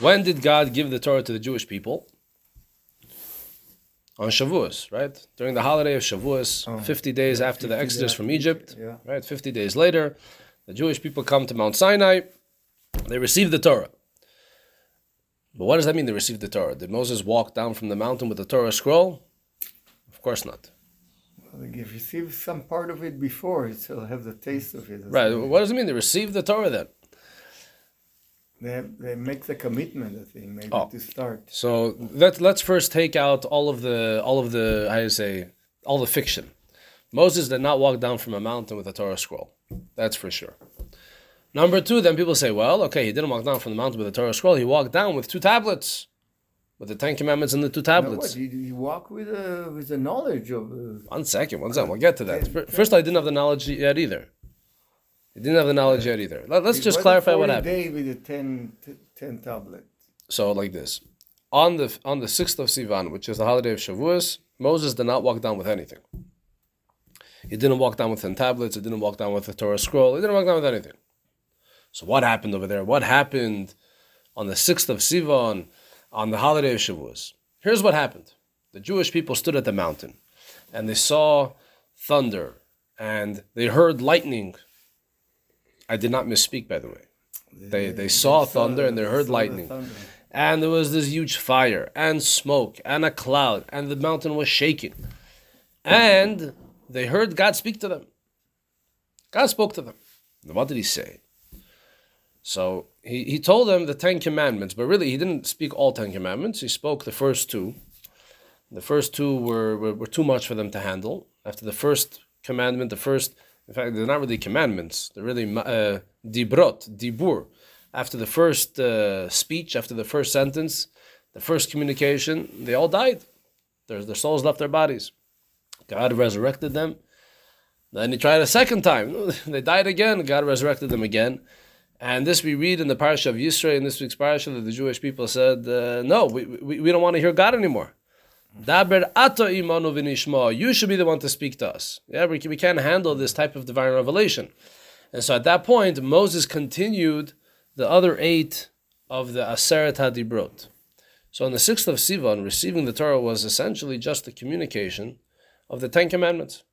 When did God give the Torah to the Jewish people? On Shavuos, right? During the holiday of Shavuos, Oh, 50 days yeah, after the Exodus from Egypt, yeah. right? 50 days later, the Jewish people come to Mount Sinai, they receive the Torah. But what does that mean they received the Torah? Did Moses walk down from the mountain with the Torah scroll? Of course not. Well, they give- receive some part of it before, so they'll have the taste of it. Right. What does it mean they received the Torah then? They, they make the commitment, I think, maybe Oh. to start. So let let's first take out all of the all of the how you say all the fiction. Moses did not walk down from a mountain with a Torah scroll. That's for sure. Number two, then people say, well, okay, he didn't walk down from the mountain with a Torah scroll. He walked down with two tablets, with the Ten Commandments and the two No, tablets. you, you walk with a, with the knowledge of. Uh, One second, one second. We'll get to that. First, I didn't have the knowledge yet either. He didn't have the knowledge yet either. Let, us just clarify what 40 happened. day with the 10, t- 10 tablet. So like this, on the on the sixth of Sivan, which is the holiday of Shavuos, Moses did not walk down with anything. He didn't walk down with ten tablets. He didn't walk down with a Torah scroll. He didn't walk down with anything. So what happened over there? What happened on the sixth of Sivan, on the holiday of Shavuos? Here's what happened: the Jewish people stood at the mountain, and they saw thunder, and they heard lightning. I did not misspeak, by the way. They they saw thunder and they heard lightning. And there was this huge fire and smoke and a cloud, and the mountain was shaking. And they heard God speak to them. God spoke to them. What did he say? So he, he told them the Ten Commandments, but really he didn't speak all Ten Commandments. He spoke the first two. The first two were, were, were too much for them to handle. After the first commandment, the first, in fact, they're not really commandments, they're really uh, dibrot, dibur. After the first uh, speech, after the first sentence, the first communication, they all died. Their, their souls left their bodies. God resurrected them. Then he tried a second time. They died again. God resurrected them again. And this we read in the parasha of Yisro in this week's parasha that the Jewish people said, uh, no, we, we, we don't want to hear God anymore. Daber ato imanu v'nishma. You should be the one to speak to us. Yeah, we, we can't handle this type of divine revelation. And so at that point, Moses continued the other eight of the Aseret HaDibrot. So on the sixth of Sivan, receiving the Torah was essentially just the communication of the Ten Commandments.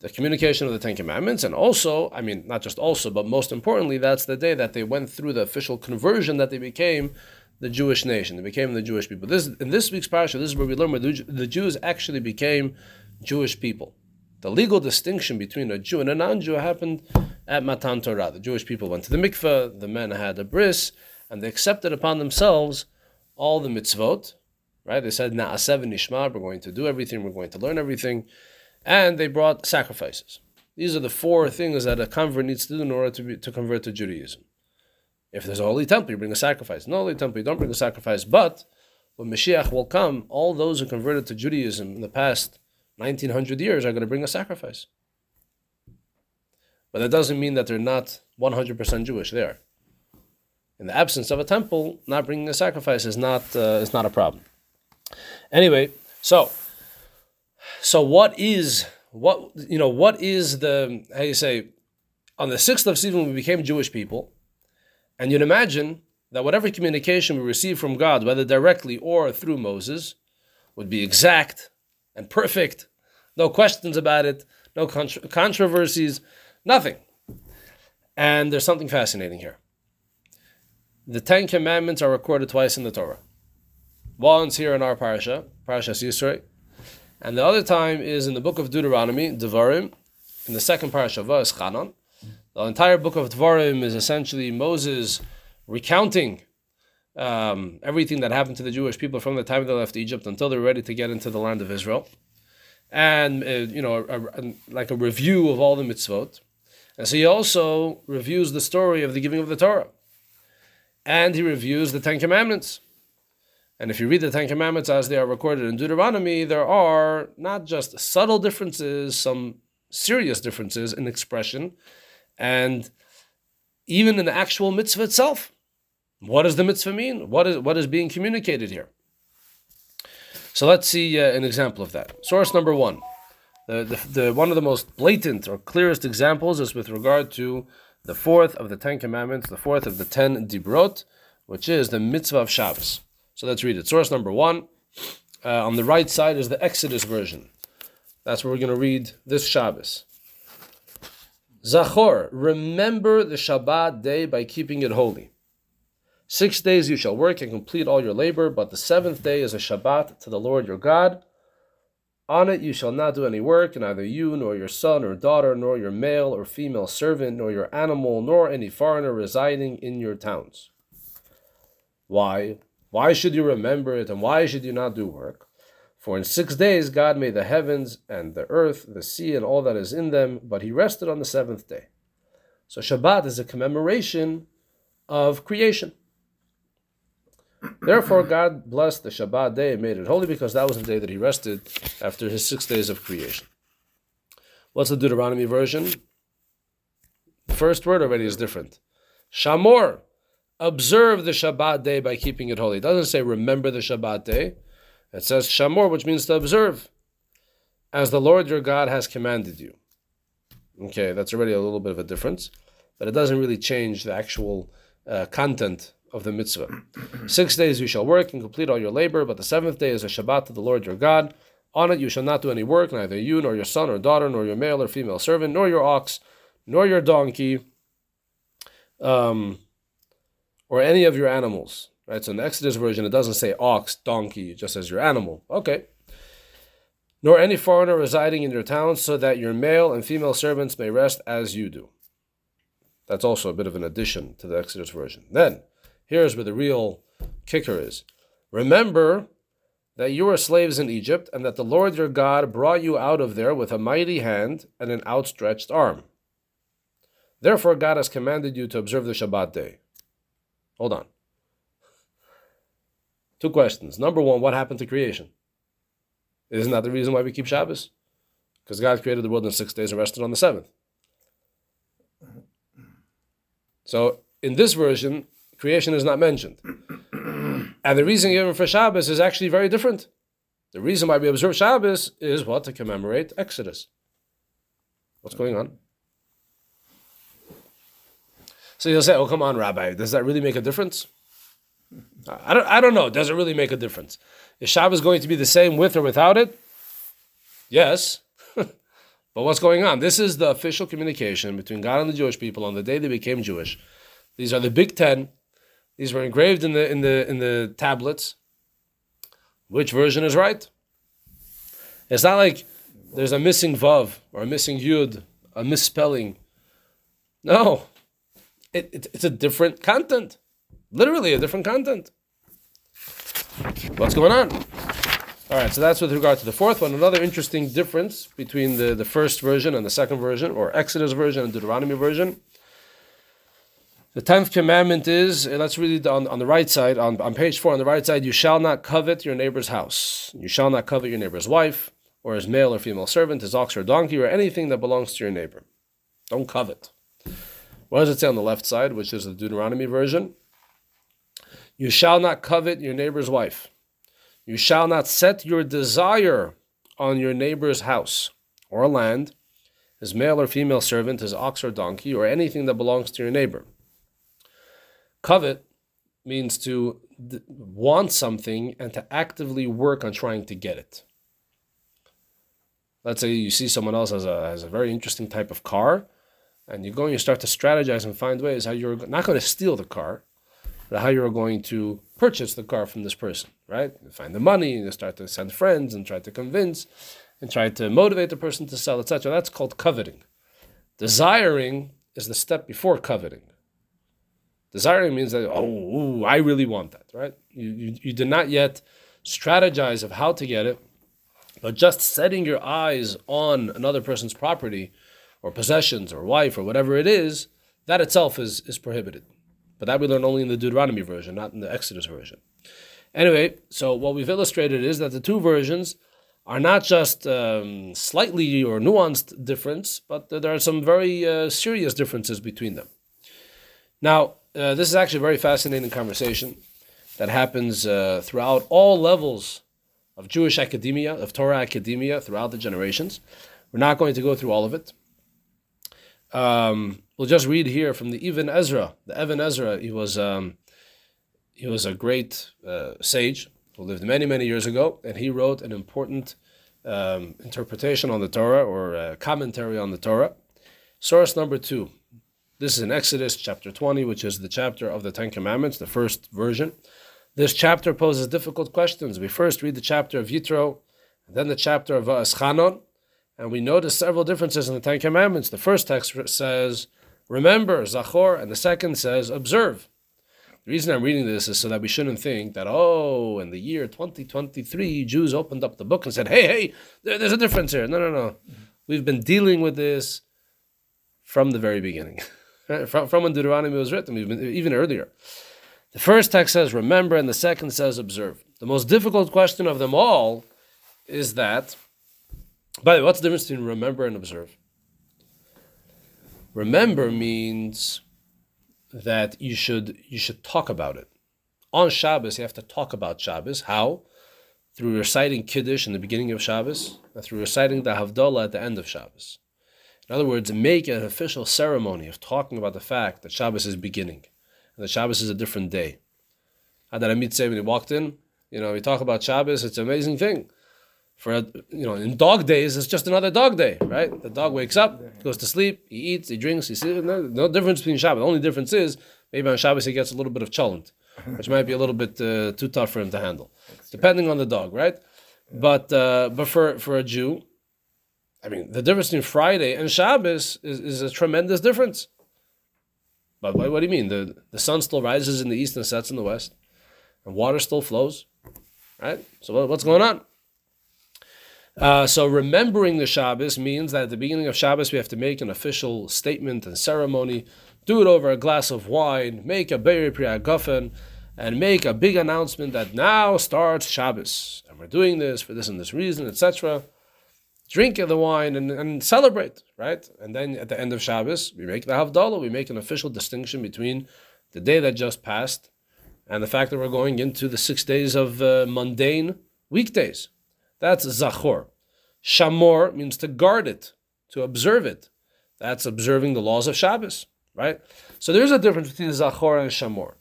The communication of the Ten Commandments, and also, I mean, not just also, but most importantly, that's the day that they went through the official conversion that they became the Jewish nation. They became the Jewish people. This in this week's parasha, this is where we learn where the Jews actually became Jewish people. The legal distinction between a Jew and a non-Jew happened at Matan Torah. The Jewish people went to the mikveh, the men had a bris, and they accepted upon themselves all the mitzvot. Right? They said, "Na'aseh nishma." We're going to do everything. We're going to learn everything, and they brought sacrifices. These are the four things that a convert needs to do in order to be, to convert to Judaism. If there's a holy temple, you bring a sacrifice. No holy temple, you don't bring a sacrifice. But when Mashiach will come, all those who converted to Judaism in the past 1900 years are going to bring a sacrifice. But that doesn't mean that they're not 100% Jewish. They are. In the absence of a temple, not bringing a sacrifice is not uh, is not a problem. Anyway, so so what is what you know what is the how you say on the sixth of Sivan we became Jewish people, and you'd imagine that whatever communication we receive from God, whether directly or through Moses, would be exact and perfect, no questions about it, no contro- controversies, nothing. And there's something fascinating here. The Ten Commandments are recorded twice in the Torah. Once here in our parasha, Parashas Yisro, and the other time is in the book of Deuteronomy, Devarim, in the second parasha, Vaeschanan. The entire book of Devarim is essentially Moses recounting um, everything that happened to the Jewish people from the time they left Egypt until they're ready to get into the land of Israel, and uh, you know, a, a- like a review of all the mitzvot. And so he also reviews the story of the giving of the Torah, and he reviews the Ten Commandments. And if you read the Ten Commandments as they are recorded in Deuteronomy, there are not just subtle differences, some serious differences in expression, and even in the actual mitzvah itself. What does the mitzvah mean? What is what is being communicated here? So let's see uh, an example of that. Source number one, the, the, the one of the most blatant or clearest examples is with regard to the fourth of the Ten Commandments, the fourth of the ten dibrot, which is the mitzvah of Shabbos. So let's read it. Source number one. Uh, on the right side is the Exodus version. That's where we're going to read this Shabbos. Zachor, remember the Shabbat day by keeping it holy. Six days you shall work and complete all your labor, but the seventh day is a Shabbat to the Lord your God. On it you shall not do any work, neither you, nor your son or daughter, nor your male or female servant, nor your animal, nor any foreigner residing in your towns. Why? Why should you remember it, and why should you not do work? For in six days God made the heavens and the earth, the sea, and all that is in them, but he rested on the seventh day. So Shabbat is a commemoration of creation. Therefore, God blessed the Shabbat day and made it holy because that was the day that he rested after his six days of creation. What's the Deuteronomy version? The first word already is different. Shamor, observe the Shabbat day by keeping it holy. It doesn't say remember the Shabbat day. It says Shamor, which means to observe, as the Lord your God has commanded you. Okay, that's already a little bit of a difference, but it doesn't really change the actual uh, content of the mitzvah. Six days you shall work and complete all your labor, but the seventh day is a Shabbat to the Lord your God. On it you shall not do any work, neither you, nor your son or daughter, nor your male or female servant, nor your ox, nor your donkey, um, or any of your animals. Right? So in the Exodus version, it doesn't say ox, donkey, just says your animal. Okay. Nor any foreigner residing in your town, so that your male and female servants may rest as you do. That's also a bit of an addition to the Exodus version. Then, Here's where the real kicker is. Remember that you were slaves in Egypt, and that the Lord your God brought you out of there with a mighty hand and an outstretched arm. Therefore, God has commanded you to observe the Shabbat day. Hold on. Two questions. Number one, what happened to creation? Isn't that the reason why we keep Shabbos? Because God created the world in six days and rested on the seventh. So, in this version, creation is not mentioned. and the reason given for Shabbos is actually very different. The reason why we observe Shabbos is what? To commemorate Exodus. What's going on? So you'll say, oh, come on, Rabbi, does that really make a difference? I don't, I don't know. Does it really make a difference? Is Shabbos going to be the same with or without it? Yes. but what's going on? This is the official communication between God and the Jewish people on the day they became Jewish. These are the Big Ten these were engraved in the in the in the tablets. Which version is right? It's not like there's a missing vav or a missing yud, a misspelling. No, it, it, it's a different content, literally a different content. What's going on? All right, so that's with regard to the fourth one. Another interesting difference between the, the first version and the second version, or Exodus version and Deuteronomy version, the tenth commandment is, uh, let's read it on, on the right side, on, on page four, on the right side, you shall not covet your neighbor's house. You shall not covet your neighbor's wife, or his male or female servant, his ox or donkey, or anything that belongs to your neighbor. Don't covet. What does it say on the left side, which is the Deuteronomy version? You shall not covet your neighbor's wife. You shall not set your desire on your neighbor's house or land, his male or female servant, his ox or donkey, or anything that belongs to your neighbor. Covet means to want something and to actively work on trying to get it. Let's say you see someone else has a, has a very interesting type of car, and you go and you start to strategize and find ways how you're not going to steal the car, how you're going to purchase the car from this person, right? You find the money, you start to send friends and try to convince and try to motivate the person to sell, etc. That's called coveting. Desiring is the step before coveting. Desiring means that, oh, ooh, I really want that, right? You, you, you did not yet strategize of how to get it, but just setting your eyes on another person's property or possessions or wife or whatever it is, that itself is, is prohibited. But that we learn only in the Deuteronomy version, not in the Exodus version. Anyway, so what we've illustrated is that the two versions are not just um, slightly or nuanced difference, but there are some very uh, serious differences between them. Now, uh, this is actually a very fascinating conversation that happens uh, throughout all levels of Jewish academia, of Torah academia, throughout the generations. We're not going to go through all of it. Um, we'll just read here from the Ibn Ezra. The Ibn Ezra, he was um, he was a great uh, sage who lived many, many years ago, and he wrote an important um, interpretation on the Torah or commentary on the Torah. Source number two. This is in Exodus chapter 20, which is the chapter of the Ten Commandments, the first version. This chapter poses difficult questions. We first read the chapter of Yitro, then the chapter of Eschanon, and we notice several differences in the Ten Commandments. The first text says, remember, Zachor, and the second says, observe. The reason I'm reading this is so that we shouldn't think that, oh, in the year 2023, Jews opened up the book and said, hey, hey, there's a difference here. No, no, no. We've been dealing with this from the very beginning, from, from when Deuteronomy was written, even, even earlier. The first text says, remember, and the second says, observe. The most difficult question of them all is that, by the way, what's the difference between remember and observe? Remember means that you should you should talk about it. On Shabbos, you have to talk about Shabbos. How? Through reciting Kiddush in the beginning of Shabbos, and through reciting the Havdalah at the end of Shabbos. In other words, make an official ceremony of talking about the fact that Shabbos is beginning, and that Shabbos is a different day. How did Amit say when he walked in? You know, we talk about Shabbos, it's an amazing thing. For you know, in dog days, it's just another dog day, right? The dog wakes up, goes to sleep, he eats, he drinks, he sleeps. No, no difference between Shabbos. The only difference is maybe on Shabbos he gets a little bit of cholent, which might be a little bit uh, too tough for him to handle, depending on the dog, right? But uh, but for for a Jew, I mean, the difference between Friday and Shabbos is, is a tremendous difference. But what, what do you mean? The the sun still rises in the east and sets in the west, and water still flows, right? So what, what's going on? Uh, so remembering the Shabbos means that at the beginning of Shabbos we have to make an official statement and ceremony, do it over a glass of wine, make a Borei Pri Hagafen, and make a big announcement that now starts Shabbos. And we're doing this for this and this reason, etc. Drink the wine and, and celebrate, right? And then at the end of Shabbos, we make the Havdalah, we make an official distinction between the day that just passed and the fact that we're going into the six days of uh, mundane weekdays. That's Zachor. Shamor means to guard it, to observe it. That's observing the laws of Shabbos, right? So there's a difference between Zachor and Shamor.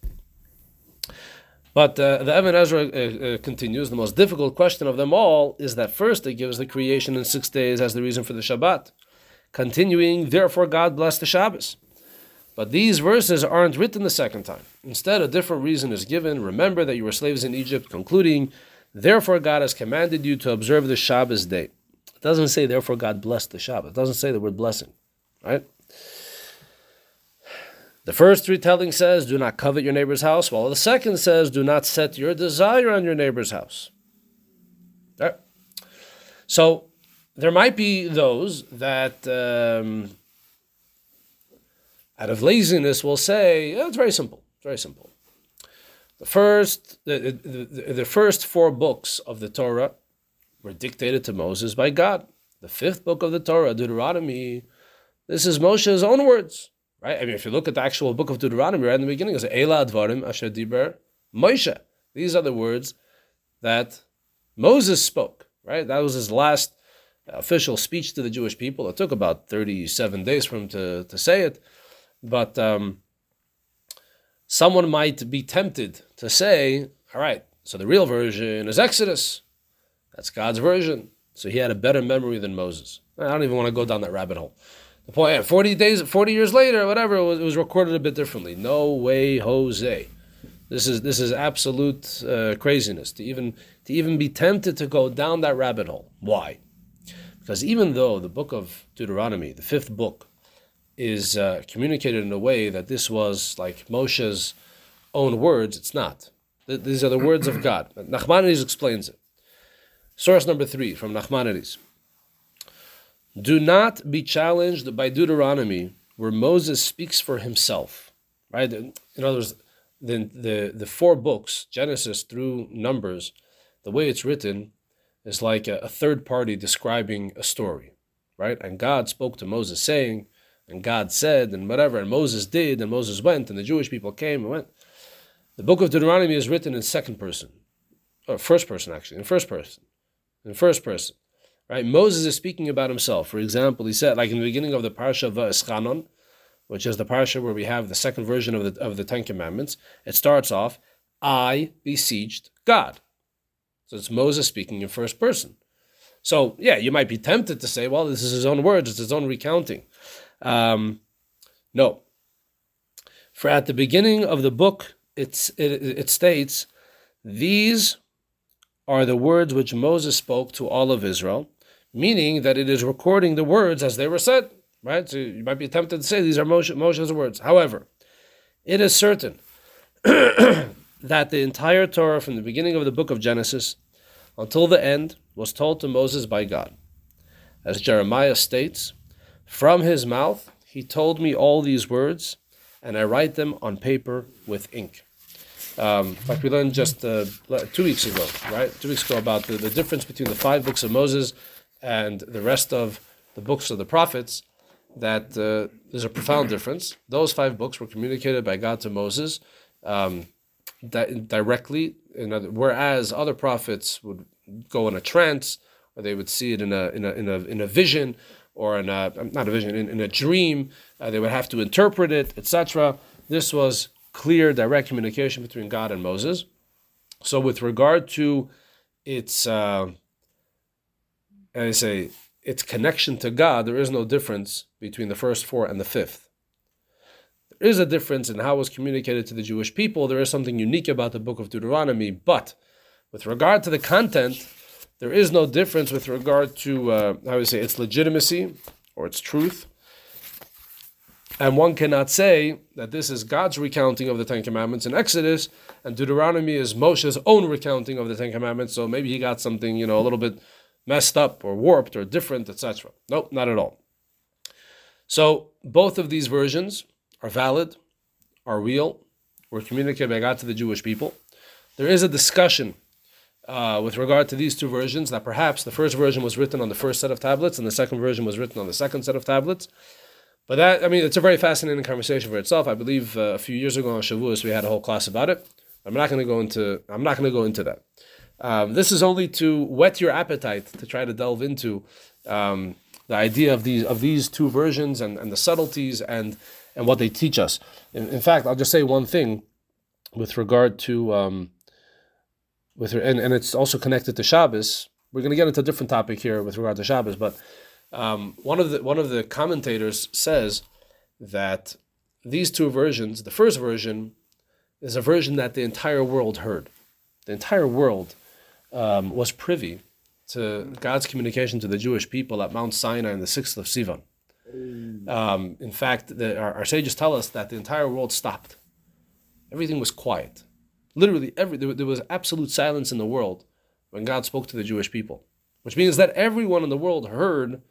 But uh, the Ibn Ezra uh, uh, continues. The most difficult question of them all is that first it gives the creation in six days as the reason for the Shabbat. Continuing, therefore God bless the Shabbos. But these verses aren't written the second time. Instead, a different reason is given. Remember that you were slaves in Egypt, concluding, therefore God has commanded you to observe the Shabbos day. It doesn't say, therefore, God blessed the Shabbat. It doesn't say the word blessing, right? The first retelling says, do not covet your neighbor's house, while the second says, do not set your desire on your neighbor's house. Right? So there might be those that, um, out of laziness, will say, oh, it's very simple. It's very simple. The first, the, the, the first four books of the Torah were dictated to Moses by God. The fifth book of the Torah, Deuteronomy, this is Moshe's own words, right? I mean, if you look at the actual book of Deuteronomy, right in the beginning, it's Ela Advarim Asher Diber Moshe. These are the words that Moses spoke, right? That was his last official speech to the Jewish people. It took about 37 days for him to, to say it. But um, someone might be tempted to say, all right, so the real version is Exodus. That's God's version. So he had a better memory than Moses. I don't even want to go down that rabbit hole. The point, 40 days, 40 years later, whatever, it was, it was recorded a bit differently. No way, Jose. This is this is absolute uh, craziness to even to even be tempted to go down that rabbit hole. Why? Because even though the book of Deuteronomy, the fifth book, is uh, communicated in a way that this was like Moshe's own words, it's not. These are the words of God. Nachmanides explains it. Source number three from Nachmanides. Do not be challenged by Deuteronomy, where Moses speaks for himself. Right? In other words, the, the, the four books, Genesis through Numbers, the way it's written is like a, a third party describing a story. Right? And God spoke to Moses saying, and God said, and whatever, and Moses did, and Moses went, and the Jewish people came and went. The book of Deuteronomy is written in second person, or first person actually, in first person in first person. Right? Moses is speaking about himself. For example, he said, like in the beginning of the parsha of Eschanon, which is the parsha where we have the second version of the of the Ten Commandments, it starts off, I beseeched God. So it's Moses speaking in first person. So yeah, you might be tempted to say, well, this is his own words, it's his own recounting. Um, no. For at the beginning of the book, it's, it, it states, these are the words which Moses spoke to all of Israel, meaning that it is recording the words as they were said. Right? So you might be tempted to say these are Moshe, Moshe's words. However, it is certain that the entire Torah from the beginning of the book of Genesis until the end was told to Moses by God. As Jeremiah states, from his mouth he told me all these words, and I write them on paper with ink. Um, like we learned just uh, two weeks ago, right? Two weeks ago about the, the difference between the five books of Moses and the rest of the books of the prophets, that uh, there's a profound difference. Those five books were communicated by God to Moses um, di- directly, other, whereas other prophets would go in a trance, or they would see it in a in a in a, in a vision, or in a not a vision in, in a dream. Uh, they would have to interpret it, etc. This was clear, direct communication between God and Moses. So, with regard to its, uh, I say, its connection to God, there is no difference between the first four and the fifth. There is a difference in how it was communicated to the Jewish people. There is something unique about the book of Deuteronomy, but with regard to the content, there is no difference with regard to, uh, how would say, its legitimacy or its truth. And one cannot say that this is God's recounting of the Ten Commandments in Exodus, and Deuteronomy is Moshe's own recounting of the Ten Commandments. So maybe he got something, you know, a little bit messed up or warped or different, etc. Nope, not at all. So both of these versions are valid, are real, were communicated by God to the Jewish people. There is a discussion uh, with regard to these two versions that perhaps the first version was written on the first set of tablets and the second version was written on the second set of tablets. But that, I mean, it's a very fascinating conversation for itself. I believe uh, a few years ago on Shavuos we had a whole class about it. I'm not going to go into. I'm not going to go into that. Um, this is only to whet your appetite to try to delve into um, the idea of these of these two versions and, and the subtleties and and what they teach us. In, in fact, I'll just say one thing with regard to um, with and, and it's also connected to Shabbos. We're going to get into a different topic here with regard to Shabbos, but um, one of the one of the commentators says that these two versions, the first version, is a version that the entire world heard. The entire world um, was privy to God's communication to the Jewish people at Mount Sinai in the sixth of Sivan. Um, in fact, the, our, our, sages tell us that the entire world stopped. Everything was quiet. Literally, every there, there was absolute silence in the world when God spoke to the Jewish people, which means that everyone in the world heard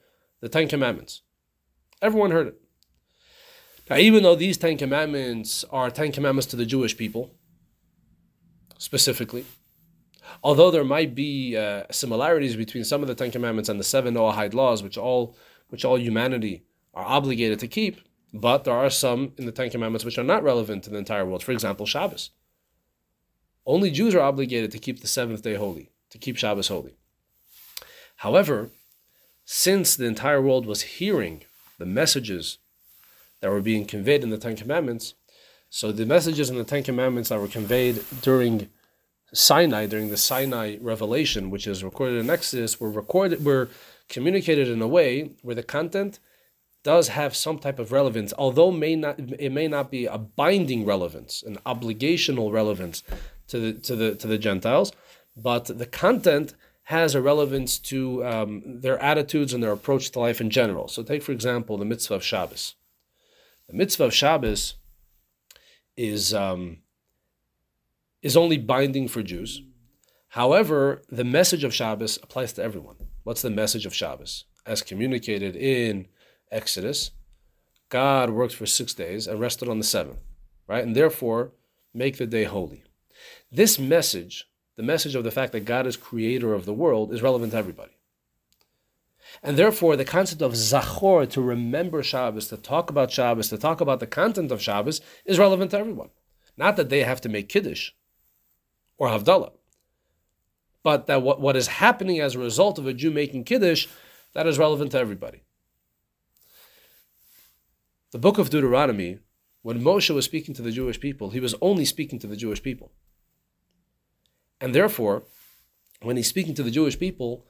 the Ten Commandments. Everyone heard it. Now, even though these Ten Commandments are Ten Commandments to the Jewish people, specifically, although there might be uh, similarities between some of the Ten Commandments and the seven Noahide laws, which all which all humanity are obligated to keep, but there are some in the Ten Commandments which are not relevant to the entire world. For example, Shabbos. Only Jews are obligated to keep the seventh day holy, to keep Shabbos holy. However, since the entire world was hearing the messages that were being conveyed in the Ten Commandments, so the messages in the Ten Commandments that were conveyed during Sinai, during the Sinai revelation, which is recorded in Exodus, were recorded were communicated in a way where the content does have some type of relevance, although may not it may not be a binding relevance, an obligational relevance to the to the to the Gentiles, but the content has a relevance to um, their attitudes and their approach to life in general. So, take for example the mitzvah of Shabbos. The mitzvah of Shabbos is um, is only binding for Jews. However, the message of Shabbos applies to everyone. What's the message of Shabbos? As communicated in Exodus, God worked for six days and rested on the seventh, right? And therefore, make the day holy. This message the message of the fact that God is creator of the world is relevant to everybody. And therefore, the concept of zachor, to remember Shabbos, to talk about Shabbos, to talk about the content of Shabbos, is relevant to everyone. Not that they have to make Kiddush or Havdalah, but that what, what is happening as a result of a Jew making Kiddush, that is relevant to everybody. The book of Deuteronomy, when Moshe was speaking to the Jewish people, he was only speaking to the Jewish people. And therefore, when he's speaking to the Jewish people,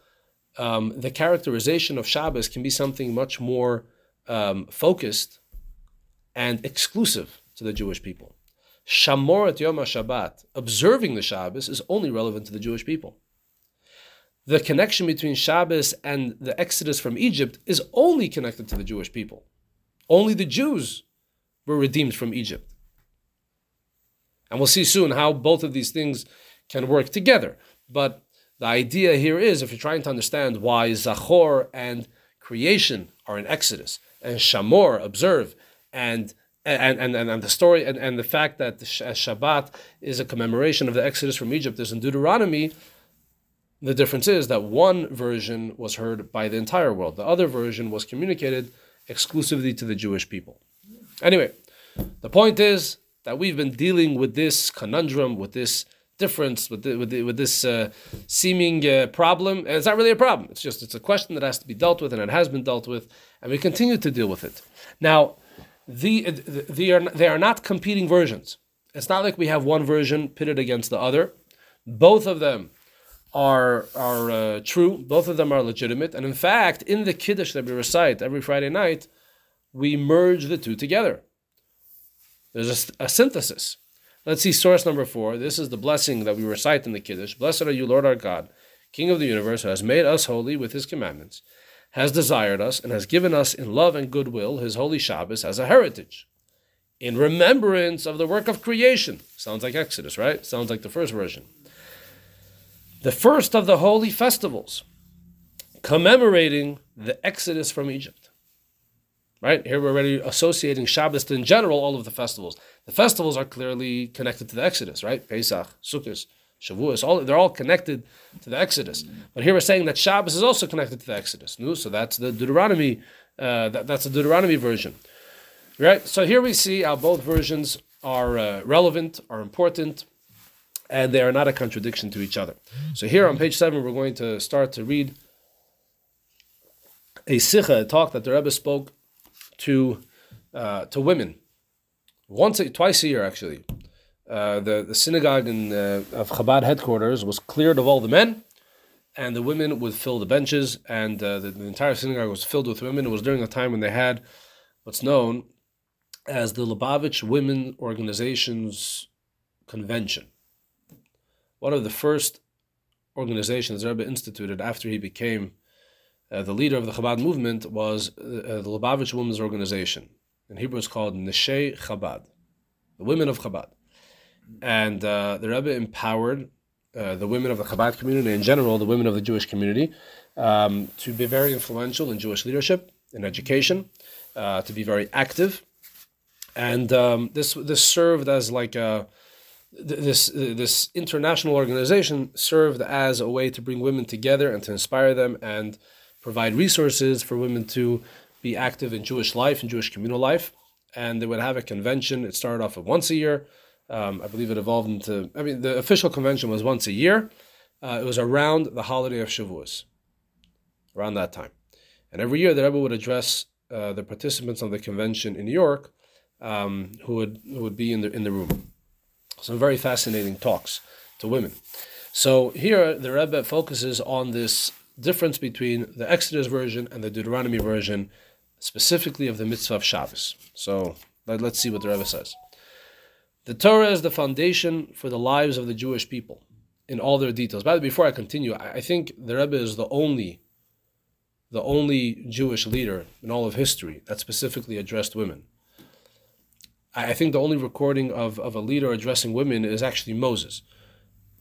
um, the characterization of Shabbos can be something much more um, focused and exclusive to the Jewish people. Shamor et Yom HaShabbat, observing the Shabbos, is only relevant to the Jewish people. The connection between Shabbos and the Exodus from Egypt is only connected to the Jewish people. Only the Jews were redeemed from Egypt. And we'll see soon how both of these things can work together. But the idea here is if you're trying to understand why Zachor and creation are in Exodus, and Shamor, observe, and and, and, and, the story and, and the fact that Shabbat is a commemoration of the Exodus from Egypt is in Deuteronomy, the difference is that one version was heard by the entire world. The other version was communicated exclusively to the Jewish people. Anyway, the point is that we've been dealing with this conundrum, with this difference, with the, with, the, with this uh, seeming uh, problem, and it's not really a problem. It's just it's a question that has to be dealt with, and it has been dealt with, and we continue to deal with it. Now, the, the, are, they are not competing versions. It's not like we have one version pitted against the other. Both of them are are uh, true. Both of them are legitimate. And in fact, in the Kiddush that we recite every Friday night, we merge the two together. There's a, a synthesis. Let's see source number four. This is the blessing that we recite in the Kiddush. Blessed are you, Lord our God, King of the universe, who has made us holy with his commandments has desired us and has given us in love and goodwill his holy Shabbos as a heritage, in remembrance of the work of creation. Sounds like Exodus, right? Sounds like the first version. The first of the holy festivals, commemorating the Exodus from Egypt. Right? Here we're already associating Shabbos to, in general, all of the festivals. The festivals are clearly connected to the Exodus, right? Pesach, Sukkot, Shavuos, all they're all connected to the Exodus. But here we're saying that Shabbos is also connected to the Exodus. No? So that's the Deuteronomy. Uh, that, that's the Deuteronomy version, right? So here we see how both versions are uh, relevant, are important, and they are not a contradiction to each other. So here on page seven, we're going to start to read a sicha, a talk that the Rebbe spoke to uh, to women once, twice a year actually. Uh, the, the synagogue in, uh, of Chabad headquarters was cleared of all the men, and the women would fill the benches, and uh, the, the, entire synagogue was filled with women. It was during a time when they had what's known as the Lubavitch Women Organizations Convention. One of the first organizations Rebbe instituted after he became uh, the leader of the Chabad movement was uh, the Lubavitch Women's Organization. In Hebrew, it's called Neshei Chabad, the women of Chabad. And uh, the Rebbe empowered uh, the women of the Chabad community in general, the women of the Jewish community, um, to be very influential in Jewish leadership, in education, uh, to be very active, and um, this this served as like a this this international organization served as a way to bring women together and to inspire them. And provide resources for women to be active in Jewish life and Jewish communal life. And they would have a convention. It started off at once a year. Um, I believe it evolved into, I mean, the official convention was once a year. Uh, it was around the holiday of Shavuos, around that time. And every year the Rebbe would address uh, the participants of the convention in New York um, who, would, who would be in the, in the room. Some very fascinating talks to women. So here the Rebbe focuses on this difference between the Exodus version and the Deuteronomy version, specifically of the mitzvah of Shabbos. So let, us see what the Rebbe says. The Torah is the foundation for the lives of the Jewish people in all their details. By the way, before I continue, I think the Rebbe is the only, the only Jewish leader in all of history that specifically addressed women. I think the only recording of, of a leader addressing women is actually Moses.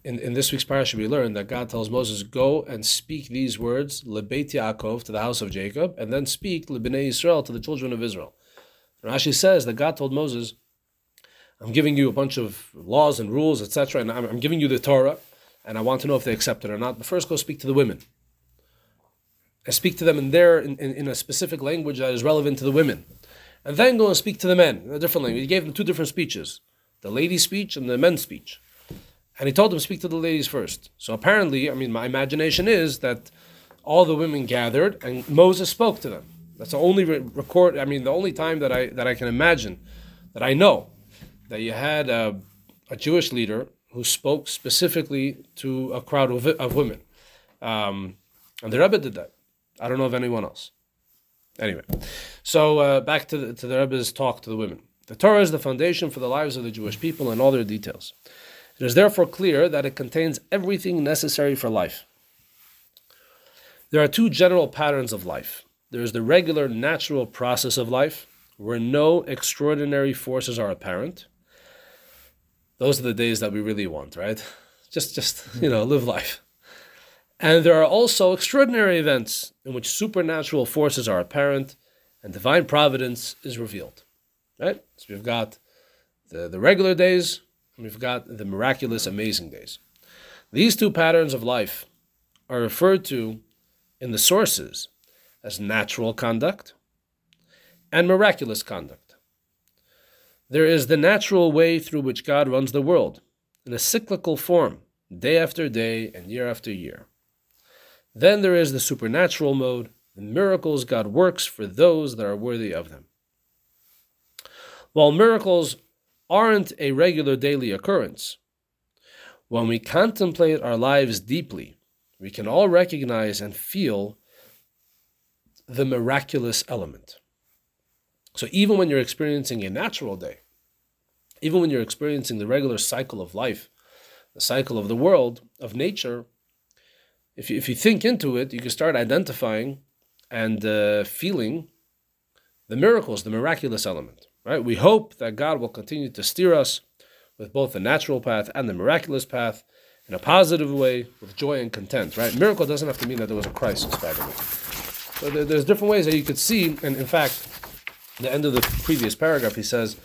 In, in this week's parasha, we learn that God tells Moses, "Go and speak these words, lebeit Yaakov to the house of Jacob, and then speak lebnei Israel to the children of Israel." And Rashi says that God told Moses, I'm giving you a bunch of laws and rules, etc., and I'm, I'm, giving you the Torah, and I want to know if they accept it or not. But first, go speak to the women. And speak to them in their in, in, in, a specific language that is relevant to the women, and then go and speak to the men in a different language. He gave them two different speeches: the ladies' speech and the men's speech. And he told them speak to the ladies first. So apparently, I mean, my imagination is that all the women gathered and Moses spoke to them. That's the only record. I mean, the only time that I that I can imagine that I know that you had a, a Jewish leader who spoke specifically to a crowd of, of women. Um, and the Rebbe did that. I don't know of anyone else. Anyway, so uh, back to the, to the Rebbe's talk to the women. The Torah is the foundation for the lives of the Jewish people and all their details. It is therefore clear that it contains everything necessary for life. There are two general patterns of life. There is the regular natural process of life, where no extraordinary forces are apparent. Those are the days that we really want, right? Just just, you know, live life. And there are also extraordinary events in which supernatural forces are apparent and divine providence is revealed. Right? So we've got the, the regular days we've got the miraculous, amazing days. These two patterns of life are referred to in the sources as natural conduct and miraculous conduct. There is the natural way through which God runs the world in a cyclical form, day after day and year after year. Then there is the supernatural mode, the miracles God works for those that are worthy of them. While miracles aren't a regular daily occurrence, when we contemplate our lives deeply, we can all recognize and feel the miraculous element. So even when you're experiencing a natural day, even when you're experiencing the regular cycle of life, the cycle of the world, of nature, if you, if you think into it, you can start identifying and uh, feeling the miracles, the miraculous element. Right? We hope that God will continue to steer us with both the natural path and the miraculous path in a positive way, with joy and content. Right? Miracle doesn't have to mean that there was a crisis, the. So there, there's different ways that you could see, and in fact, the end of the previous paragraph, he says,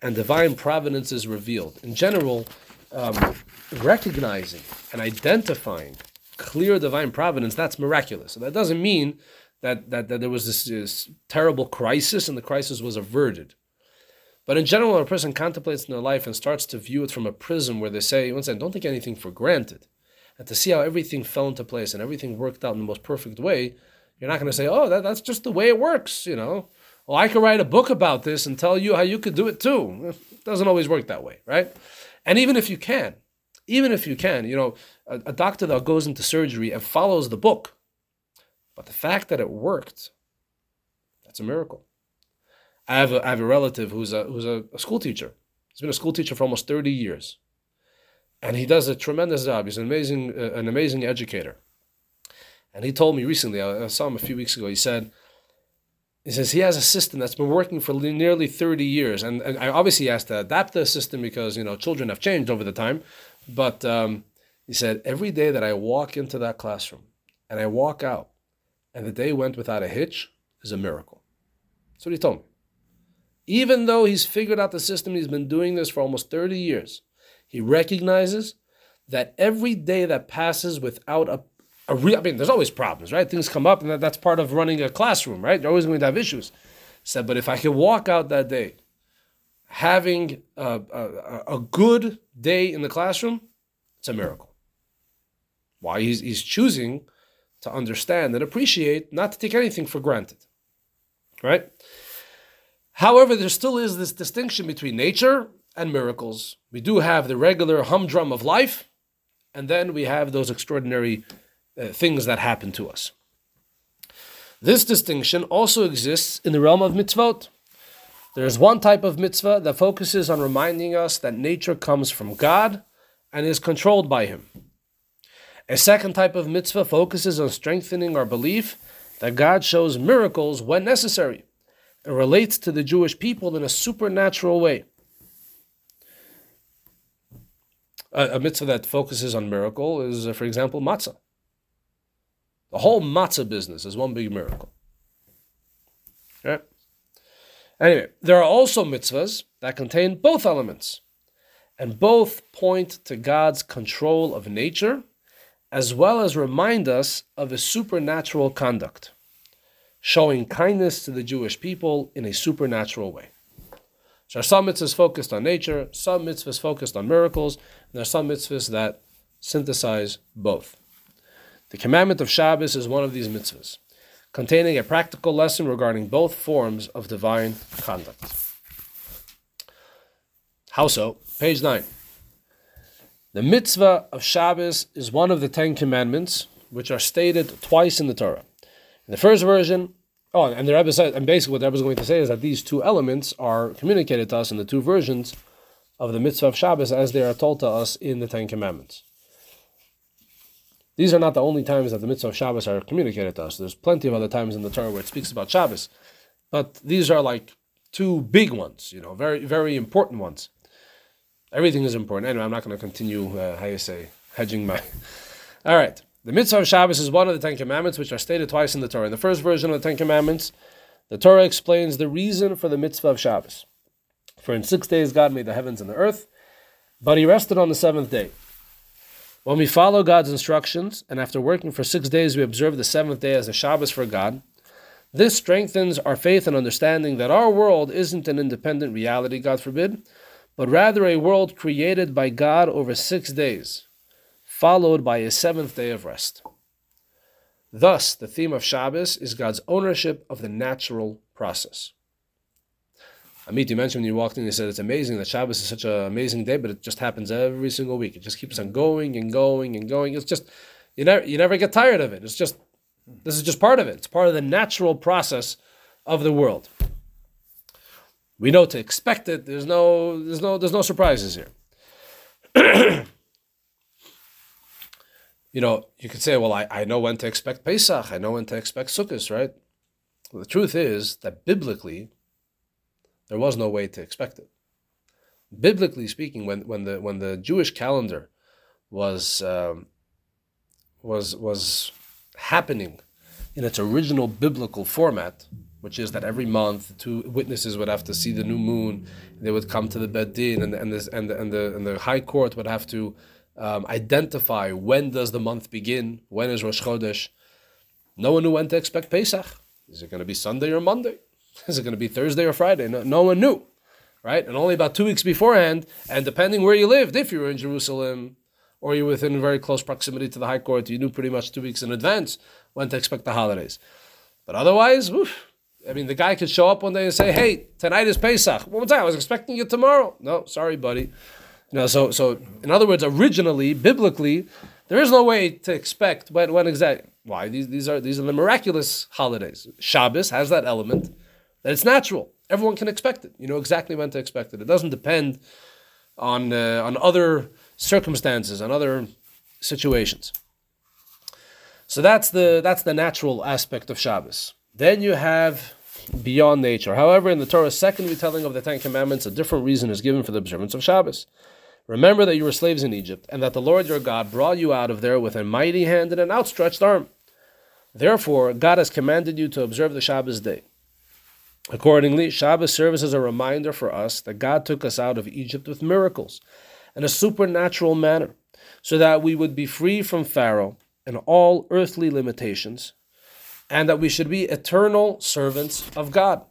and divine providence is revealed. In general, um, recognizing and identifying clear divine providence, that's miraculous. So that doesn't mean that, that, that there was this, this terrible crisis and the crisis was averted. But in general, when a person contemplates in their life and starts to view it from a prism where they say, once again, don't take anything for granted, and to see how everything fell into place and everything worked out in the most perfect way, you're not going to say, oh, that, that's just the way it works, you know. Well, I could write a book about this and tell you how you could do it too. It doesn't always work that way, right? And even if you can, even if you can, you know, a, a doctor that goes into surgery and follows the book, but the fact that it worked, that's a miracle. I have a, I have a relative who's a who's a, a school teacher. He's been a school teacher for almost thirty years, and he does a tremendous job. He's an amazing uh, an amazing educator. And he told me recently, I, I saw him a few weeks ago. He said, he says he has a system that's been working for nearly 30 years. And, and I obviously has to adapt the system because, you know, children have changed over the time. But um, he said, every day that I walk into that classroom and I walk out and the day went without a hitch is a miracle. That's what he told me. Even though he's figured out the system, he's been doing this for almost 30 years, he recognizes that every day that passes without a a real, I mean, there's always problems, right? Things come up, and that, that's part of running a classroom, right? You're always going to have issues. Said, but if I could walk out that day having a, a, a good day in the classroom, it's a miracle. Why? He's, he's choosing to understand and appreciate, not to take anything for granted, right? However, there still is this distinction between nature and miracles. We do have the regular humdrum of life, and then we have those extraordinary uh, things that happen to us. This distinction also exists in the realm of mitzvot. There is one type of mitzvah that focuses on reminding us that nature comes from God and is controlled by Him. A second type of mitzvah focuses on strengthening our belief that God shows miracles when necessary relates to the Jewish people in a supernatural way. A, a mitzvah that focuses on miracle is, uh, for example, matzah. The whole matzah business is one big miracle. Right? Anyway, there are also mitzvahs that contain both elements, and both point to God's control of nature, as well as remind us of his supernatural conduct, showing kindness to the Jewish people in a supernatural way. So there are some mitzvahs focused on nature, some mitzvahs focused on miracles, and there are some mitzvahs that synthesize both. The commandment of Shabbos is one of these mitzvahs, containing a practical lesson regarding both forms of divine conduct. How so? Page 9. The mitzvah of Shabbos is one of the Ten Commandments, which are stated twice in the Torah. In the first version, oh, and the Rebbe said, and basically what the Rebbe is going to say is that these two elements are communicated to us in the two versions of the mitzvah of Shabbos as they are told to us in the Ten Commandments. These are not the only times that the mitzvah of Shabbos are communicated to us. There's plenty of other times in the Torah where it speaks about Shabbos, but these are like two big ones, you know, very very important ones. Everything is important. Anyway, I'm not going to continue. Uh, how you say hedging my. All right, the mitzvah of Shabbos is one of the Ten Commandments, which are stated twice in the Torah. In the first version of the Ten Commandments, the Torah explains the reason for the mitzvah of Shabbos. For in six days God made the heavens and the earth, but He rested on the seventh day. When we follow God's instructions, and after working for six days, we observe the seventh day as a Shabbos for God, this strengthens our faith and understanding that our world isn't an independent reality, God forbid, but rather a world created by God over six days, followed by a seventh day of rest. Thus, the theme of Shabbos is God's ownership of the natural process. Amit, you mentioned when you walked in, you said it's amazing that Shabbos is such an amazing day, but it just happens every single week. It just keeps on going and going and going. It's just you never you never get tired of it. It's just this is just part of it. It's part of the natural process of the world. We know to expect it. There's no there's no there's no surprises here. you know, you could say, well, I, I know when to expect Pesach, I know when to expect Sukkot, right? Well, the truth is that biblically, there was no way to expect it. Biblically speaking, when, when the when the Jewish calendar was um, was was happening in its original biblical format, which is that every month two witnesses would have to see the new moon, they would come to the Beit Din, and and, this, and, the, and the and the High Court would have to um, identify when does the month begin, when is Rosh Chodesh. No one knew when to expect Pesach. Is it going to be Sunday or Monday? Is it going to be Thursday or Friday? No, no one knew, right? And only about two weeks beforehand, and depending where you lived, if you were in Jerusalem or you're within very close proximity to the High Court, you knew pretty much two weeks in advance when to expect the holidays. But otherwise, oof, I mean, the guy could show up one day and say, "Hey, tonight is Pesach." One time, I was expecting you tomorrow. No, sorry, buddy. You know, so so in other words, originally, biblically, there is no way to expect when when exactly. Why these these are these are the miraculous holidays. Shabbos has that element that it's natural. Everyone can expect it. You know exactly when to expect it. It doesn't depend on uh, on other circumstances, on other situations. So that's the that's the natural aspect of Shabbos. Then you have beyond nature. However, in the Torah's second retelling of the Ten Commandments, a different reason is given for the observance of Shabbos. Remember that you were slaves in Egypt, and that the Lord your God brought you out of there with a mighty hand and an outstretched arm. Therefore, God has commanded you to observe the Shabbos day. Accordingly, Shabbos serves as a reminder for us that God took us out of Egypt with miracles in a supernatural manner, so that we would be free from Pharaoh and all earthly limitations, and that we should be eternal servants of God.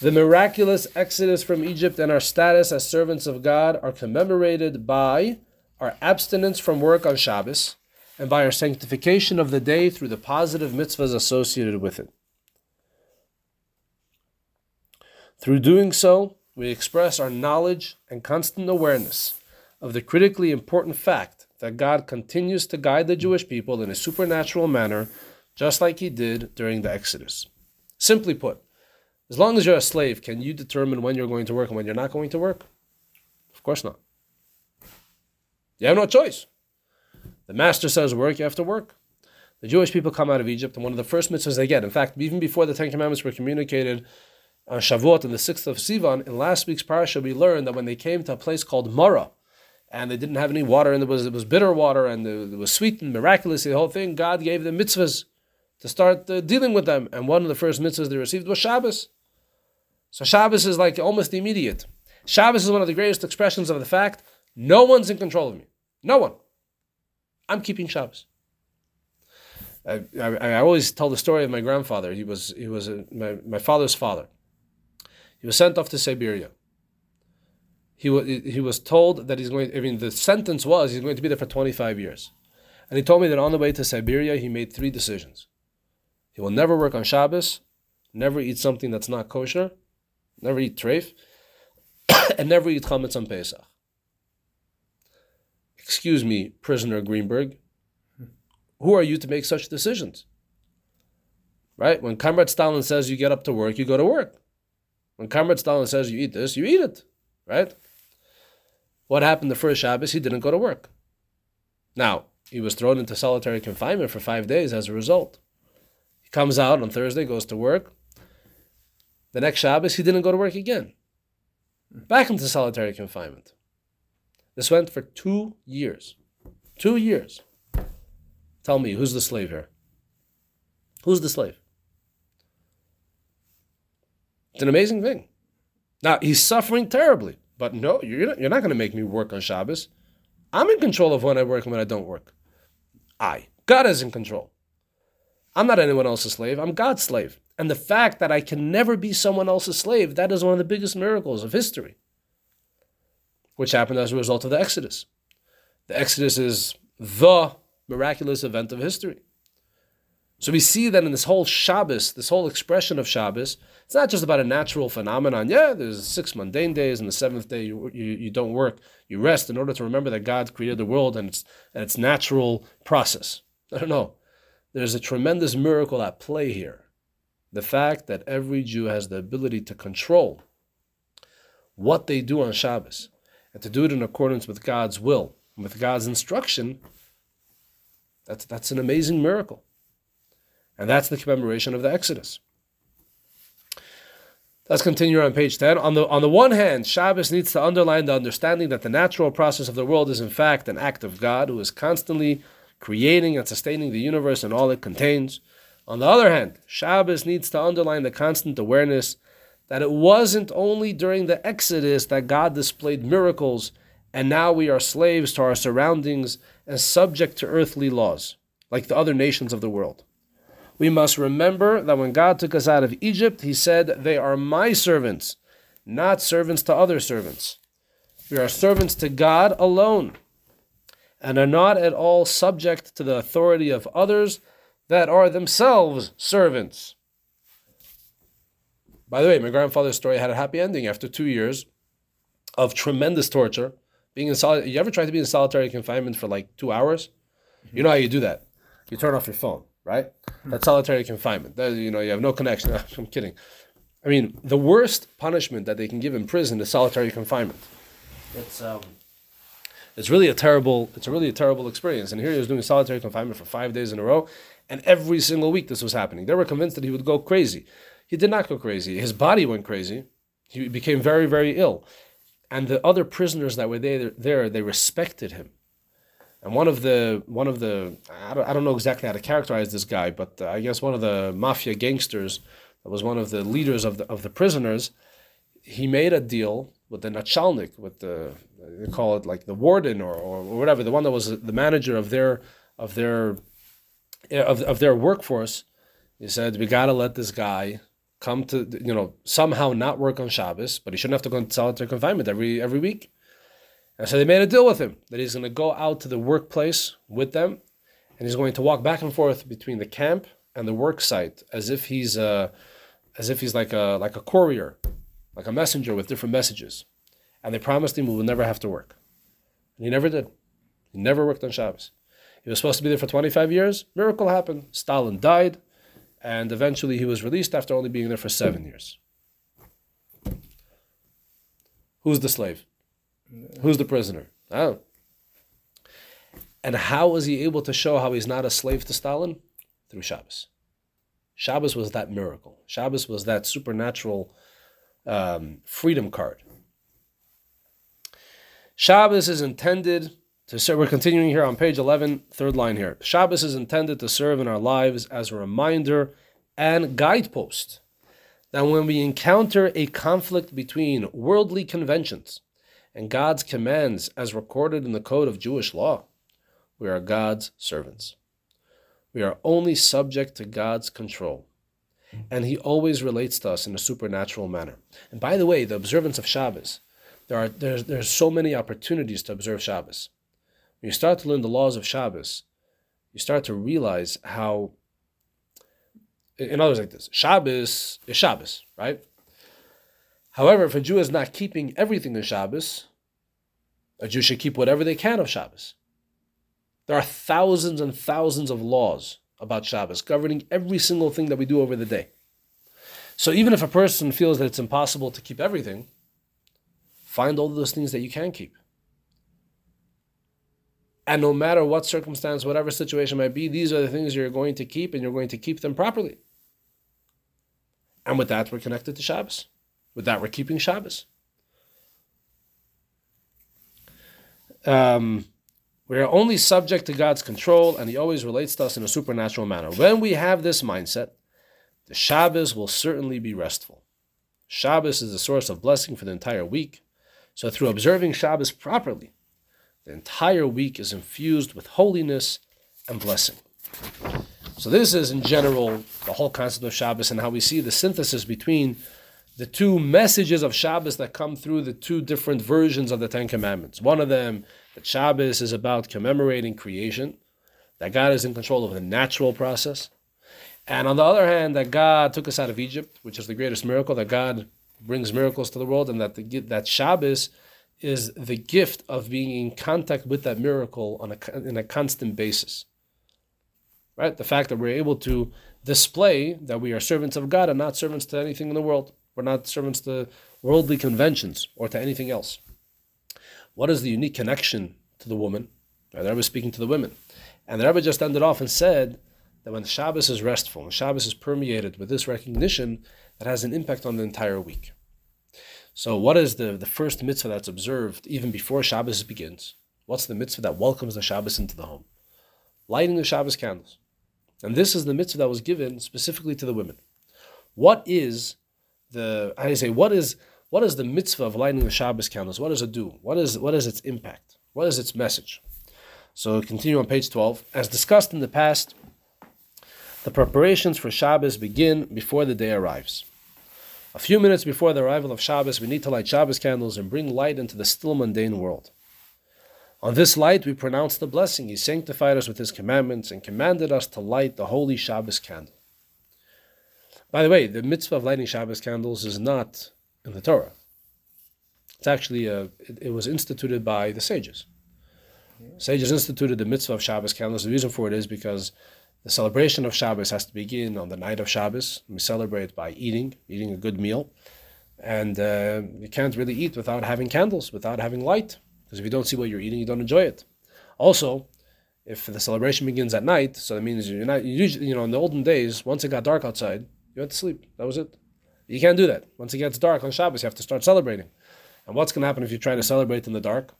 The miraculous exodus from Egypt and our status as servants of God are commemorated by our abstinence from work on Shabbos and by our sanctification of the day through the positive mitzvahs associated with it. Through doing so, we express our knowledge and constant awareness of the critically important fact that God continues to guide the Jewish people in a supernatural manner, just like He did during the Exodus. Simply put, as long as you're a slave, can you determine when you're going to work and when you're not going to work? Of course not. You have no choice. The master says work, you have to work. The Jewish people come out of Egypt, and one of the first mitzvahs they get, in fact, even before the Ten Commandments were communicated on Shavuot in the 6th of Sivan, in last week's parasha, we learned that when they came to a place called Mara, and they didn't have any water, and it was, it was bitter water, and it was sweet and miraculous, the whole thing, God gave them mitzvahs to start uh, dealing with them. And one of the first mitzvahs they received was Shabbos. So Shabbos is like almost immediate. Shabbos is one of the greatest expressions of the fact no one's in control of me. No one. I'm keeping Shabbos. I, I, I, always tell the story of my grandfather. He was he was a, my, my father's father. He was sent off to Siberia. He was he was told that he's going. I mean, the sentence was he's going to be there for 25 years, and he told me that on the way to Siberia he made three decisions. He will never work on Shabbos, never eat something that's not kosher, never eat treif, and never eat chametz on Pesach. Excuse me, prisoner Greenberg. Hmm. Who are you to make such decisions? Right? When Comrade Stalin says you get up to work, you go to work. When Comrade Stalin says you eat this, you eat it. Right? What happened the first Shabbos? He didn't go to work. Now, he was thrown into solitary confinement for five days as a result. He comes out on Thursday, goes to work. The next Shabbos, he didn't go to work again. Back into solitary confinement. This went for two years. Two years. Tell me, who's the slave here? Who's the slave? It's an amazing thing. Now, he's suffering terribly, but no, you're not, you're not going to make me work on Shabbos. I'm in control of when I work and when I don't work. I. God is in control. I'm not anyone else's slave. I'm God's slave. And the fact that I can never be someone else's slave, that is one of the biggest miracles of history, which happened as a result of the Exodus. The Exodus is the miraculous event of history. So we see that in this whole Shabbos, this whole expression of Shabbos, it's not just about a natural phenomenon. Yeah, there's six mundane days, and the seventh day you, you, you don't work, you rest in order to remember that God created the world and its, and its natural process. I don't know. There's a tremendous miracle at play here. The fact that every Jew has the ability to control what they do on Shabbos and to do it in accordance with God's will, with God's instruction, that's, that's an amazing miracle. And that's the commemoration of the Exodus. Let's continue on page 10. On the, on the one hand, Shabbos needs to underline the understanding that the natural process of the world is in fact an act of God who is constantly creating and sustaining the universe and all it contains. On the other hand, Shabbos needs to underline the constant awareness that it wasn't only during the Exodus that God displayed miracles and now we are slaves to our surroundings and subject to earthly laws, like the other nations of the world we must remember that when God took us out of Egypt, He said, They are my servants, not servants to other servants. We are servants to God alone and are not at all subject to the authority of others that are themselves servants. By the way, my grandfather's story had a happy ending after two years of tremendous torture. Being in sol- you ever tried to be in solitary confinement for like two hours? You know how you do that. You turn off your phone right? That's solitary confinement. That, you know, you have no connection. I'm kidding. I mean, the worst punishment that they can give in prison is solitary confinement. It's um, it's really a terrible. It's a really a terrible experience. And here he was doing solitary confinement for five days in a row, and every single week this was happening. They were convinced that he would go crazy. He did not go crazy. His body went crazy. He became very, very ill, and the other prisoners that were there, there they respected him and one of the one of the I don't, I don't know exactly how to characterize this guy, but I guess one of the mafia gangsters that was one of the leaders of the of the prisoners. He made a deal with the nachalnik, with the they call it like the warden or, or whatever, the one that was the manager of their of their of, of their workforce. He said, "We gotta let this guy come to you know somehow not work on Shabbos, but he shouldn't have to go into solitary confinement every every week." And so they made a deal with him that he's going to go out to the workplace with them, and he's going to walk back and forth between the camp and the work site as if he's uh, as if he's like a like a courier, like a messenger with different messages. And they promised him he would never have to work, and he never did. He never worked on Shabbos. He was supposed to be there for 25 years. Miracle happened. Stalin died, and eventually he was released after only being there for seven years. Who's the slave? Who's the prisoner? Oh. And how was he able to show how he's not a slave to Stalin? Through Shabbos. Shabbos was that miracle. Shabbos was that supernatural um, freedom card. Shabbos is intended serve. We're continuing here on page 11, third line here. Shabbos is intended to serve in our lives as a reminder and guidepost that when we encounter a conflict between worldly conventions and God's commands as recorded in the code of Jewish law. We are God's servants. We are only subject to God's control. And He always relates to us in a supernatural manner. And by the way, the observance of Shabbos, there are there's, there's so many opportunities to observe Shabbos. When you start to learn the laws of Shabbos, you start to realize how, in other words, like this Shabbos is Shabbos, right? However, if a Jew is not keeping everything in Shabbos, a Jew should keep whatever they can of Shabbos. There are thousands and thousands of laws about Shabbos governing every single thing that we do over the day. So even if a person feels that it's impossible to keep everything, find all those things that you can keep. And no matter what circumstance, whatever situation might be, these are the things you're going to keep and you're going to keep them properly. And with that, we're connected to Shabbos. With that, we're keeping Shabbos. Um, we are only subject to God's control, and He always relates to us in a supernatural manner. When we have this mindset, the Shabbos will certainly be restful. Shabbos is the source of blessing for the entire week. So, through observing Shabbos properly, the entire week is infused with holiness and blessing. So, this is in general the whole concept of Shabbos and how we see the synthesis between the two messages of Shabbos that come through the two different versions of the Ten Commandments. One of them, that Shabbos is about commemorating creation, that God is in control of the natural process. And on the other hand, that God took us out of Egypt, which is the greatest miracle, that God brings miracles to the world, and that the, that Shabbos is the gift of being in contact with that miracle on a, in a constant basis. Right? The fact that we're able to display that we are servants of God and not servants to anything in the world. We're not servants to worldly conventions or to anything else. What is the unique connection to the woman? The Rebbe speaking to the women. And the Rebbe just ended off and said that when Shabbos is restful, when Shabbos is permeated with this recognition, that has an impact on the entire week. So, what is the, the first mitzvah that's observed even before Shabbos begins? What's the mitzvah that welcomes the Shabbos into the home? Lighting the Shabbos candles. And this is the mitzvah that was given specifically to the women. What is the I say what is what is the mitzvah of lighting the Shabbos candles? What does it do? What is what is its impact? What is its message? So continue on page 12. As discussed in the past, the preparations for Shabbos begin before the day arrives. A few minutes before the arrival of Shabbos, we need to light Shabbos candles and bring light into the still mundane world. On this light, we pronounce the blessing. He sanctified us with His commandments and commanded us to light the holy Shabbos candle. By the way, the mitzvah of lighting Shabbos candles is not in the Torah. It's actually a, it, it was instituted by the sages. Sages instituted the mitzvah of Shabbos candles. The reason for it is because the celebration of Shabbos has to begin on the night of Shabbos. We celebrate by eating, eating a good meal, and uh, you can't really eat without having candles, without having light, because if you don't see what you're eating, you don't enjoy it. Also, if the celebration begins at night, so that means you're not. You usually, you know, in the olden days, once it got dark outside, you went to sleep. That was it. You can't do that. Once it gets dark on Shabbos, you have to start celebrating. And what's going to happen if you try to celebrate in the dark?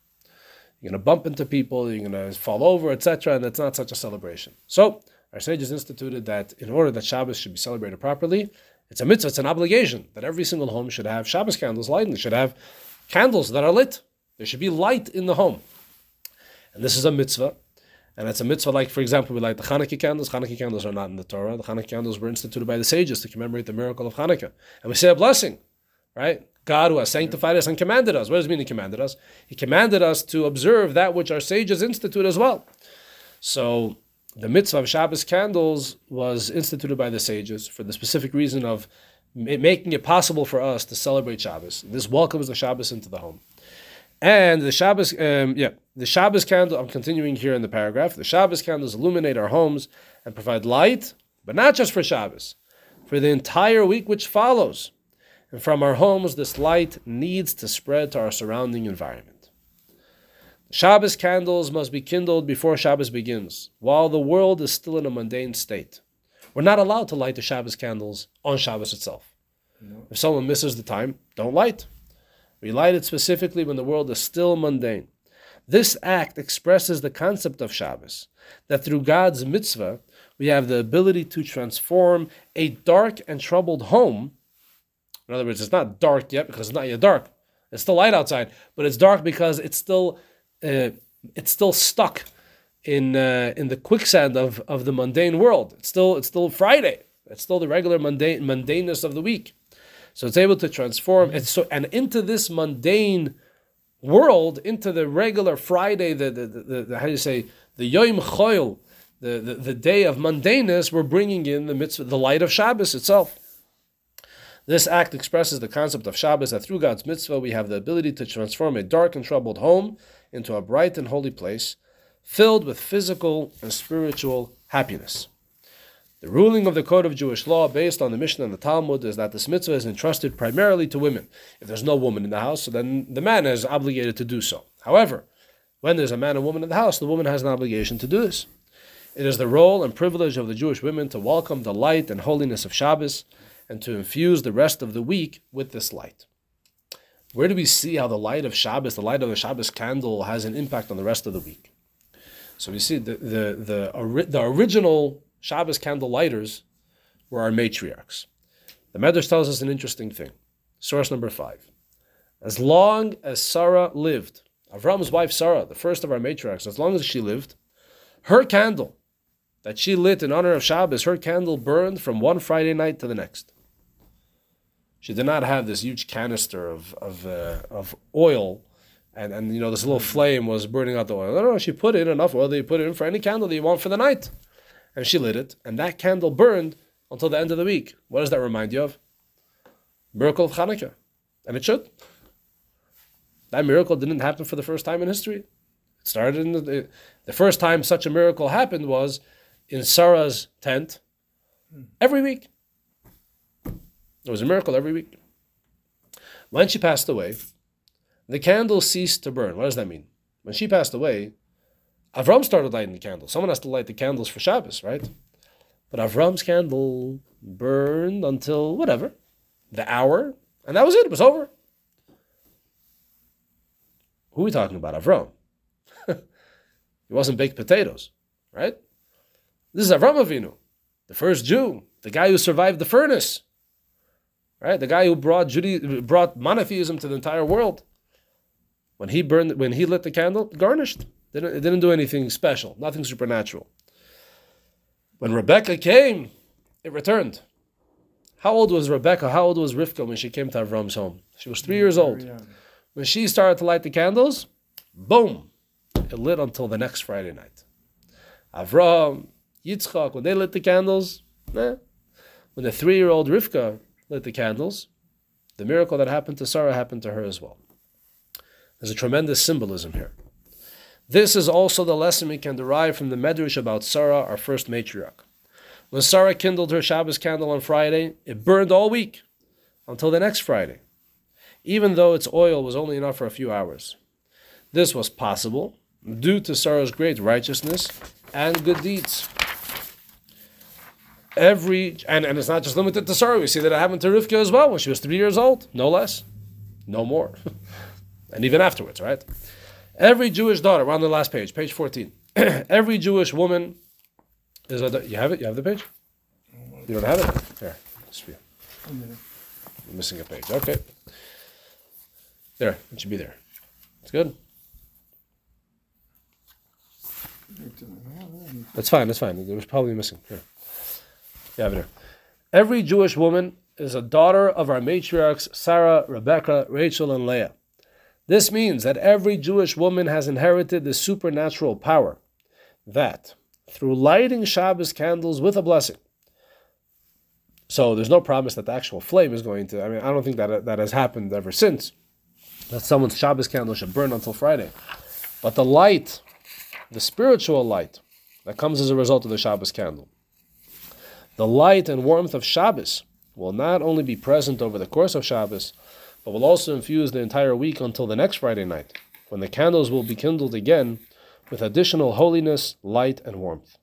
You're going to bump into people, you're going to fall over, etc., and it's not such a celebration. So, our sages instituted that in order that Shabbos should be celebrated properly, it's a mitzvah, it's an obligation that every single home should have Shabbos candles lighted. They should have candles that are lit. There should be light in the home. And this is a mitzvah and it's a mitzvah like, for example, we light the Hanukkah candles. Hanukkah candles are not in the Torah. The Hanukkah candles were instituted by the sages to commemorate the miracle of Hanukkah. And we say a blessing, right? God who has sanctified us and commanded us. What does it mean he commanded us? He commanded us to observe that which our sages institute as well. So the mitzvah of Shabbos candles was instituted by the sages for the specific reason of making it possible for us to celebrate Shabbos. This welcomes the Shabbos into the home. And the Shabbos, um, yeah, the Shabbos candle, I'm continuing here in the paragraph. The Shabbos candles illuminate our homes and provide light, but not just for Shabbos, for the entire week which follows. And from our homes, this light needs to spread to our surrounding environment. Shabbos candles must be kindled before Shabbos begins, while the world is still in a mundane state. We're not allowed to light the Shabbos candles on Shabbos itself. No. If someone misses the time, don't light. We light it specifically when the world is still mundane. This act expresses the concept of Shabbos, that through God's mitzvah, we have the ability to transform a dark and troubled home. In other words, it's not dark yet because it's not yet dark. It's still light outside, but it's dark because it's still uh, it's still stuck in uh, in the quicksand of, of the mundane world. It's still it's still Friday. It's still the regular mundane mundaneness of the week. So it's able to transform and so and into this mundane world, into the regular Friday, the the, the, the how do you say the Yom Choil, the, the, the day of mundaneness, we're bringing in the mitzvah, the light of Shabbos itself. This act expresses the concept of Shabbos that through God's mitzvah we have the ability to transform a dark and troubled home into a bright and holy place, filled with physical and spiritual happiness. The ruling of the code of Jewish law, based on the Mishnah and the Talmud, is that this mitzvah is entrusted primarily to women. If there's no woman in the house, then the man is obligated to do so. However, when there's a man and woman in the house, the woman has an obligation to do this. It is the role and privilege of the Jewish women to welcome the light and holiness of Shabbos and to infuse the rest of the week with this light. Where do we see how the light of Shabbos, the light of the Shabbos candle, has an impact on the rest of the week? So we see the the the, the original Shabbos candle lighters were our matriarchs. The Medrash tells us an interesting thing. Source number five. As long as Sarah lived, Avram's wife Sarah, the first of our matriarchs, as long as she lived, her candle that she lit in honor of Shabbos, her candle burned from one Friday night to the next. She did not have this huge canister of of, uh, of oil, and, and you know this little flame was burning out the oil. No, no, she put in enough oil that you put it in for any candle that you want for the night, and she lit it, and that candle burned until the end of the week. What does that remind you of? Miracle of Hanukkah, and it should. That miracle didn't happen for the first time in history. It started in the, the first time such a miracle happened was in Sarah's tent every week. It was a miracle every week. When she passed away, the candle ceased to burn. What does that mean? When she passed away, Avram started lighting the candle. Someone has to light the candles for Shabbos, right? But Avram's candle burned until whatever, the hour, and that was it. It was over. Who are we talking about? Avram. it wasn't baked potatoes, right? This is Avram Avinu, the first Jew, the guy who survived the furnace, right? The guy who brought Judy, brought monotheism to the entire world. When he burned, when he lit the candle, garnished. Didn't, it didn't do anything special, nothing supernatural. When Rebecca came, it returned. How old was Rebecca? How old was Rivka when she came to Avram's home? She was three years old. When she started to light the candles, boom, it lit until the next Friday night. Avram, Yitzchak, when they lit the candles, eh, when the three year old Rivka lit the candles, the miracle that happened to Sarah happened to her as well. There's a tremendous symbolism here. This is also the lesson we can derive from the Medrash about Sarah, our first matriarch. When Sarah kindled her Shabbos candle on Friday, it burned all week until the next Friday, even though its oil was only enough for a few hours. This was possible due to Sarah's great righteousness and good deeds. Every and, and it's not just limited to Sarah. We see that it happened to Rivka as well when she was three years old, no less, no more, and even afterwards, right? Every Jewish daughter, we're on the last page, page 14. Every Jewish woman is a. You have it? You have the page? You don't have it? Here, it's for you. You're missing a page. Okay. There, it should be there. It's good. That's fine, that's fine. It was probably missing. Here. Every Jewish woman is a daughter of our matriarchs Sarah, Rebecca, Rachel, and Leah. This means that every Jewish woman has inherited the supernatural power that, through lighting Shabbos candles with a blessing, so there's no promise that the actual flame is going to. I mean, I don't think that that has happened ever since. That someone's Shabbos candle should burn until Friday, but the light, the spiritual light that comes as a result of the Shabbos candle, the light and warmth of Shabbos will not only be present over the course of Shabbos, but will also infuse the entire week until the next Friday night, when the candles will be kindled again with additional holiness, light, and warmth.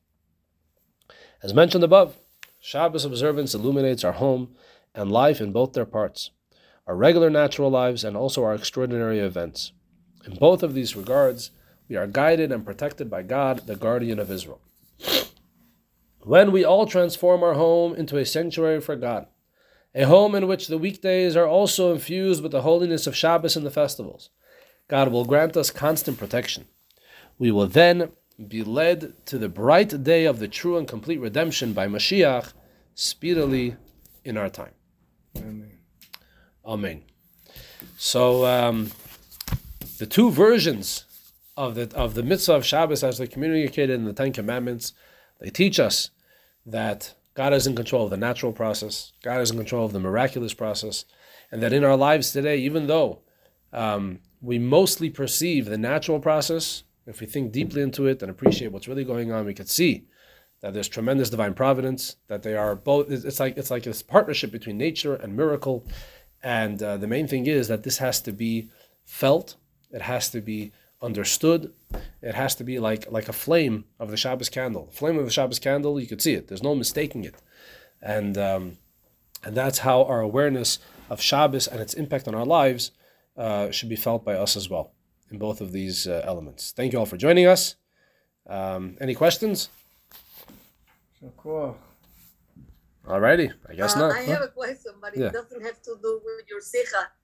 As mentioned above, Shabbos observance illuminates our home and life in both their parts, our regular natural lives and also our extraordinary events. In both of these regards, we are guided and protected by God, the guardian of Israel. When we all transform our home into a sanctuary for God, a home in which the weekdays are also infused with the holiness of Shabbos and the festivals. God will grant us constant protection. We will then be led to the bright day of the true and complete redemption by Mashiach speedily in our time. Amen. Amen. So um, the two versions of the of the mitzvah of Shabbos as they're communicated in the Ten Commandments, they teach us that God is in control of the natural process. God is in control of the miraculous process, and that in our lives today, even though um, we mostly perceive the natural process, if we think deeply into it and appreciate what's really going on, we could see that there's tremendous divine providence. That they are both. It's like it's like this partnership between nature and miracle, and uh, the main thing is that this has to be felt. It has to be understood. It has to be like like a flame of the Shabbos candle. Flame of the Shabbos candle, you could see it. There's no mistaking it, and um, and that's how our awareness of Shabbos and its impact on our lives uh, should be felt by us as well in both of these uh, elements. Thank you all for joining us. Um, any questions? Shakur. Alrighty, I guess Uh, not. I huh? have a question, but it Yeah. doesn't have to do with your sikha.